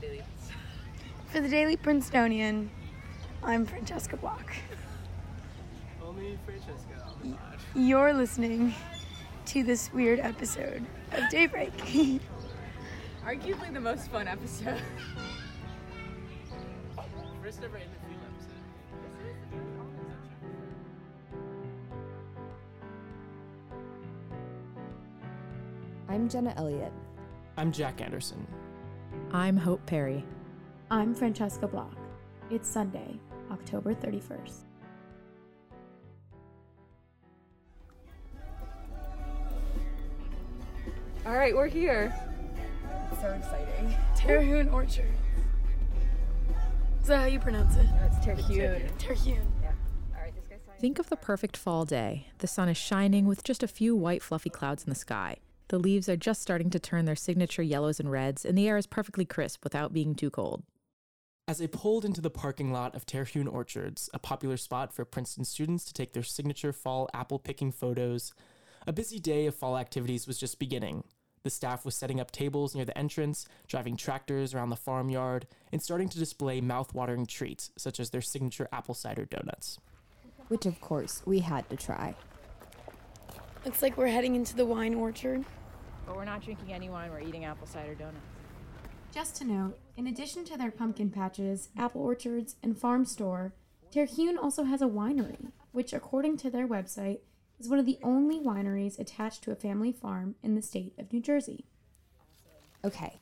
Daily. For the Daily Princetonian, I'm Francesca Block. Only Francesca. Oh my god. You're listening to this weird episode of Daybreak. Arguably the most fun episode. First ever in the interview episode. I'm Jenna Elliott. I'm Jack Anderson. I'm Hope Perry. I'm Francesca Block. It's Sunday, October 31st. All right, we're here. So exciting. Terhune Orchard. Is that how you pronounce it? That's Terhune. Terhune. All right, this. Think of the perfect fall day. The sun is shining with just a few white, fluffy clouds in the sky. The leaves are just starting to turn their signature yellows and reds, and the air is perfectly crisp without being too cold. As I pulled into the parking lot of Terhune Orchards, a popular spot for Princeton students to take their signature fall apple picking photos, a busy day of fall activities was just beginning. The staff was setting up tables near the entrance, driving tractors around the farmyard, and starting to display mouth-watering treats such as their signature apple cider donuts. Which, of course, we had to try. Looks like we're heading into the wine orchard. But we're not drinking any wine, we're eating apple cider donuts. Just to note, in addition to their pumpkin patches, apple orchards, and farm store, Terhune also has a winery, which, according to their website, is one of the only wineries attached to a family farm in the state of New Jersey. Okay,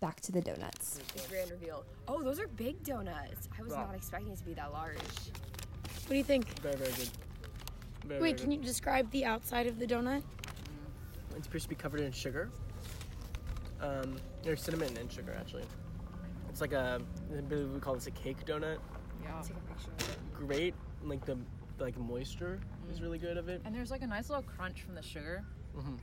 back to the donuts. The grand reveal. Oh, those are big donuts. I was not expecting it to be that large. What do you think? Very, very good. Very, Wait, can you describe the outside of the donut? It's supposed to be covered in sugar. Um, or cinnamon and sugar, actually. It's like a, I believe we call this a cake donut. Yeah. Take a picture. Great, like the like moisture is really good of it. And there's like a nice little crunch from the sugar. Mm-hmm.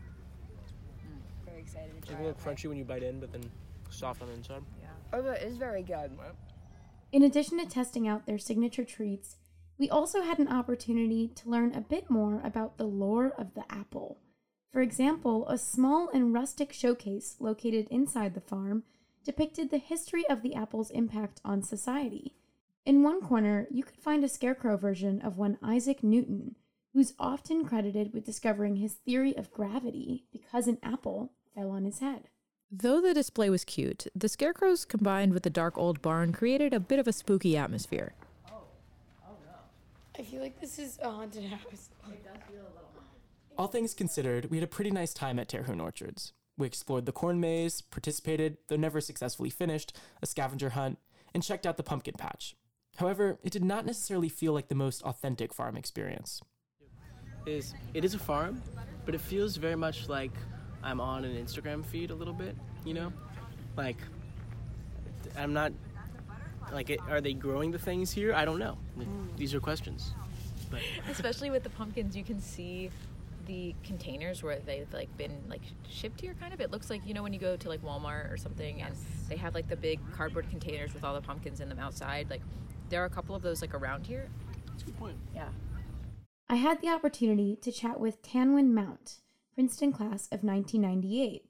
Very excited to It's try like a little it. crunchy when you bite in, but then soft on the inside. Yeah. Oh, that is very good. In addition to testing out their signature treats, we also had an opportunity to learn a bit more about the lore of the apple. For example, a small and rustic showcase located inside the farm depicted the history of the apple's impact on society. In one corner, you could find a scarecrow version of one Isaac Newton, who's often credited with discovering his theory of gravity because an apple fell on his head. Though the display was cute, the scarecrows combined with the dark old barn created a bit of a spooky atmosphere. Oh, oh no. I feel like this is a haunted house. All things considered, we had a pretty nice time at Terhune Orchards. We explored the corn maze, participated, though never successfully finished, a scavenger hunt, and checked out the pumpkin patch. However, it did not necessarily feel like the most authentic farm experience. Is it is a farm, but it feels very much like I'm on an Instagram feed a little bit, you know? Like I'm not like it, are they growing the things here? I don't know. These are questions. But Especially with the pumpkins, you can see the containers where they've like been like shipped here kind of it looks like you know when you go to like walmart or something and they have like the big cardboard containers with all the pumpkins in them outside like there are a couple of those like around here that's a good point. yeah I had the opportunity to chat with Tannwen Mount, Princeton class of 1998,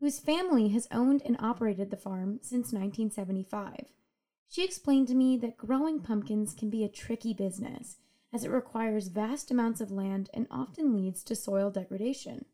whose family has owned and operated the farm since 1975. She explained to me that growing pumpkins can be a tricky business, as it requires vast amounts of land and often leads to soil degradation.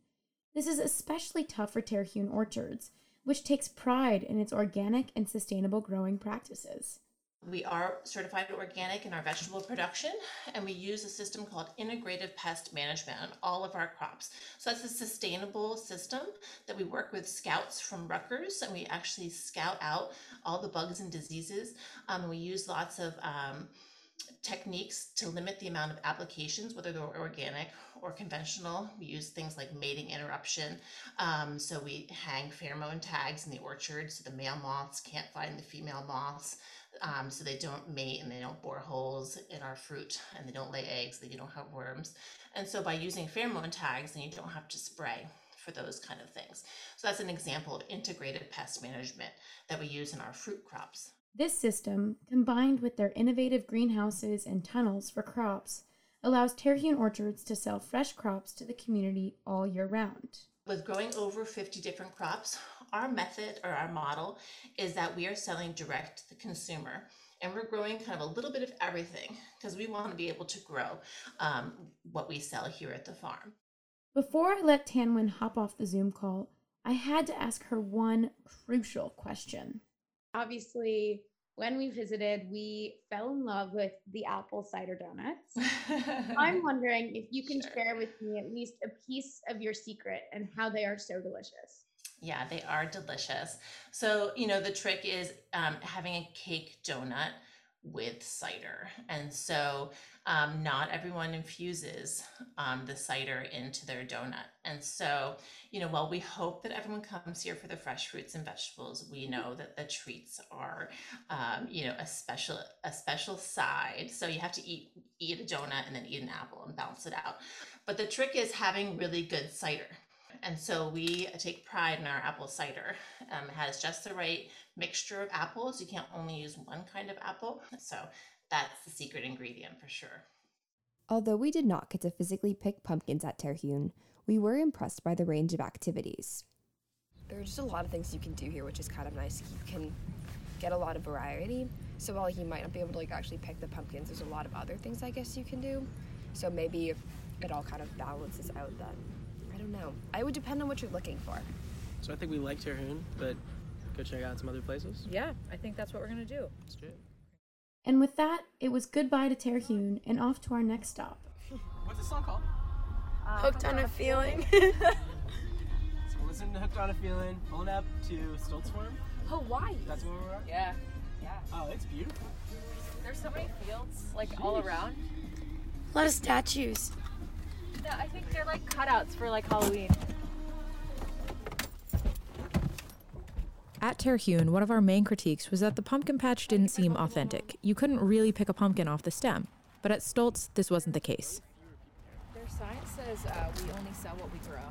This is especially tough for Terhune Orchards, which takes pride in its organic and sustainable growing practices. We are certified organic in our vegetable production, and we use a system called integrative pest management on all of our crops. So that's a sustainable system that we work with scouts from Rutgers, and we actually scout out all the bugs and diseases. Um, we use lots of um, techniques to limit the amount of applications, whether they're organic or conventional. We use things like mating interruption. Um, so we hang pheromone tags in the orchard so the male moths can't find the female moths um, so they don't mate and they don't bore holes in our fruit and they don't lay eggs, they don't have worms. And so by using pheromone tags, then you don't have to spray for those kind of things. So that's an example of integrated pest management that we use in our fruit crops. This system, combined with their innovative greenhouses and tunnels for crops, allows Terhune Orchards to sell fresh crops to the community all year round. With growing over 50 different crops, our method or our model is that we are selling direct to the consumer and we're growing kind of a little bit of everything because we want to be able to grow um, what we sell here at the farm. Before I let Tannwen hop off the Zoom call, I had to ask her one crucial question. Obviously, when we visited, we fell in love with the apple cider donuts. I'm wondering if you can Sure. share with me at least a piece of your secret and how they are so delicious. Yeah, they are delicious. So, you know, the trick is um, having a cake donut with cider. And so, um, not everyone infuses um, the cider into their donut. And so, you know, while we hope that everyone comes here for the fresh fruits and vegetables, we know that the treats are, um, you know, a special a special side. So you have to eat eat a donut and then eat an apple and balance it out. But the trick is having really good cider. And so we take pride in our apple cider. Um, it has just the right mixture of apples. You can't only use one kind of apple. So that's the secret ingredient for sure. Although we did not get to physically pick pumpkins at Terhune, we were impressed by the range of activities. There are just a lot of things you can do here, which is kind of nice. You can get a lot of variety. So while you might not be able to like actually pick the pumpkins, there's a lot of other things I guess you can do. So maybe it all kind of balances out then. I don't know. I would depend on what you're looking for. So I think we like Terhune, but go check out some other places. Yeah, I think that's what we're gonna do. Let's do it. And with that, it was goodbye to Terhune and off to our next stop. What's the song called? Uh, Hooked on a feeling. So we're listening to Hooked on a Feeling, pulling up to Stults Farm. Hawaii. That's where we're at? Yeah, yeah. Oh, it's beautiful. There's so many fields like all around. A lot of statues. I think they're like cutouts for like Halloween. At Terhune, one of our main critiques was that the pumpkin patch didn't seem authentic. You couldn't really pick a pumpkin off the stem. But at Stults, this wasn't the case. Their sign says uh, we only sell what we grow.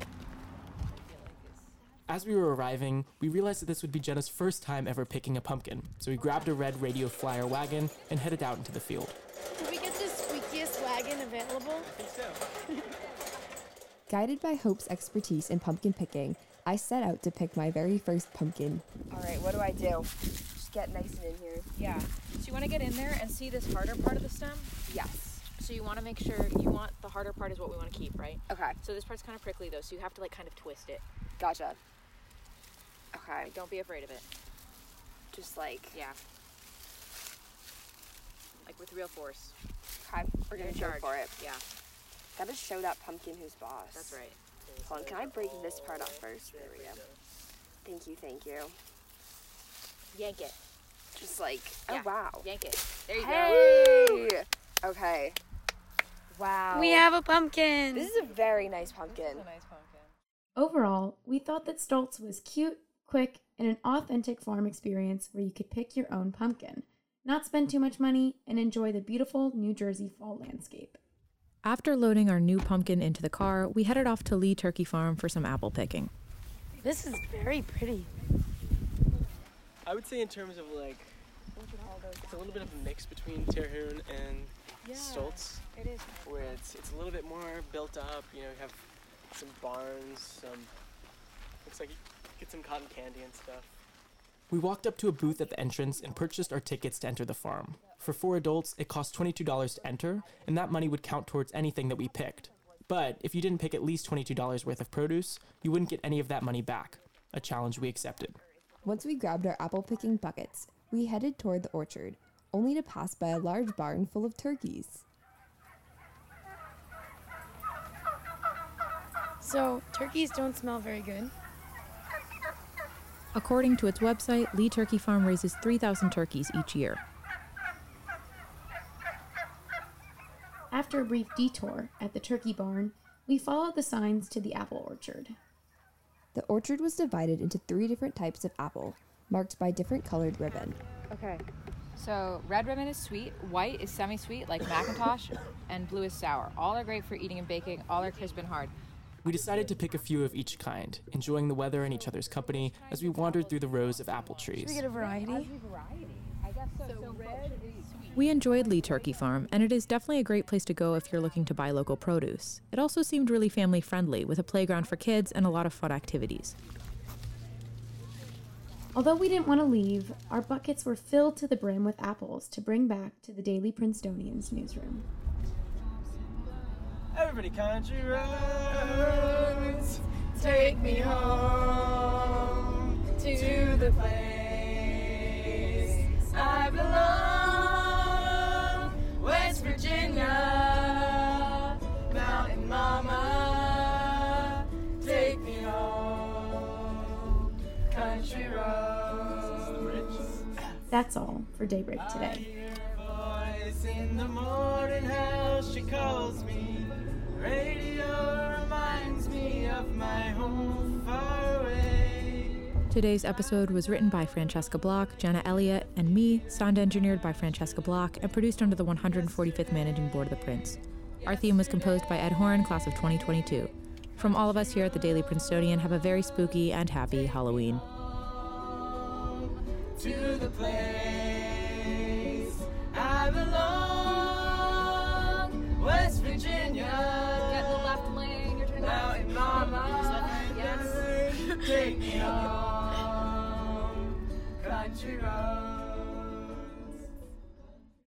As we were arriving, we realized that this would be Jenna's first time ever picking a pumpkin, so we grabbed a red radio flyer wagon and headed out into the field. Did we get the squeakiest wagon available? Guided by Hope's expertise in pumpkin picking, I set out to pick my very first pumpkin. All right, what do I do? Just get nice and in here. Yeah. So you want to get in there and see this harder part of the stem. Yes. So you want to make sure you want the harder part is what we want to keep, right? Okay, So this part's kind of prickly though, so you have to like kind of twist it. gotcha. Okay, Like, don't be afraid of it. just like Yeah. Like with real force. okay, we're gonna in go for it. Yeah, Gotta show that pumpkin who's boss. that's right. Hold on, can I break this part off first? There we go. Thank you, thank you. Yank it. Just like, oh, Yeah. oh wow. Yank it. There you go. Hey! Okay. Wow. We have a pumpkin. This is a very nice pumpkin. That's a nice pumpkin. Overall, we thought that Stults was cute, quick, and an authentic farm experience where you could pick your own pumpkin, not spend too much money, and enjoy the beautiful New Jersey fall landscape. After loading our new pumpkin into the car, we headed off to Lee Turkey Farm for some apple picking. This is very pretty. I would say in terms of like, it's a little bit of a mix between Terhune and Stults, It is. where it's it's a little bit more built up. You know, you have some barns, some looks like you get some cotton candy and stuff. We walked up to a booth at the entrance and purchased our tickets to enter the farm. For four adults, it cost $22 to enter, and that money would count towards anything that we picked. But if you didn't pick at least $22 worth of produce, you wouldn't get any of that money back, a challenge we accepted. Once we grabbed our apple picking buckets, we headed toward the orchard, only to pass by a large barn full of turkeys. So, turkeys don't smell very good. According to its website, Lee Turkey Farm raises 3,000 turkeys each year. After a brief detour at the turkey barn, we followed the signs to the apple orchard. The orchard was divided into three different types of apple, marked by different colored ribbon. Okay. So red ribbon is sweet, white is semi-sweet like McIntosh, and blue is sour. All are great for eating and baking. All are crisp and hard. We decided to pick a few of each kind, enjoying the weather and each other's company as we wandered through the rows of apple Should we trees. get a variety? We enjoyed Lee Turkey Farm, and it is definitely a great place to go if you're looking to buy local produce. It also seemed really family friendly, with a playground for kids and a lot of fun activities. Although we didn't want to leave, our buckets were filled to the brim with apples to bring back to the Daily Princetonian's newsroom. Everybody country roads, take me home to the place I belong. West Virginia, Mountain Mama, take me home, country roads. That's all for Daybreak I today. Today's episode was written by Francesca Block, Jenna Elliott, and me, sound engineered by Francesca Block, and produced under the 145th Managing Board of the Prince. Our theme was composed by Ed Horn, class of 2022. From all of us here at the Daily Princetonian, have a very spooky and happy Halloween. To the place I belong, West Virginia. Get the left lane, you're turning Mountain Mama, yes. take me home, country road.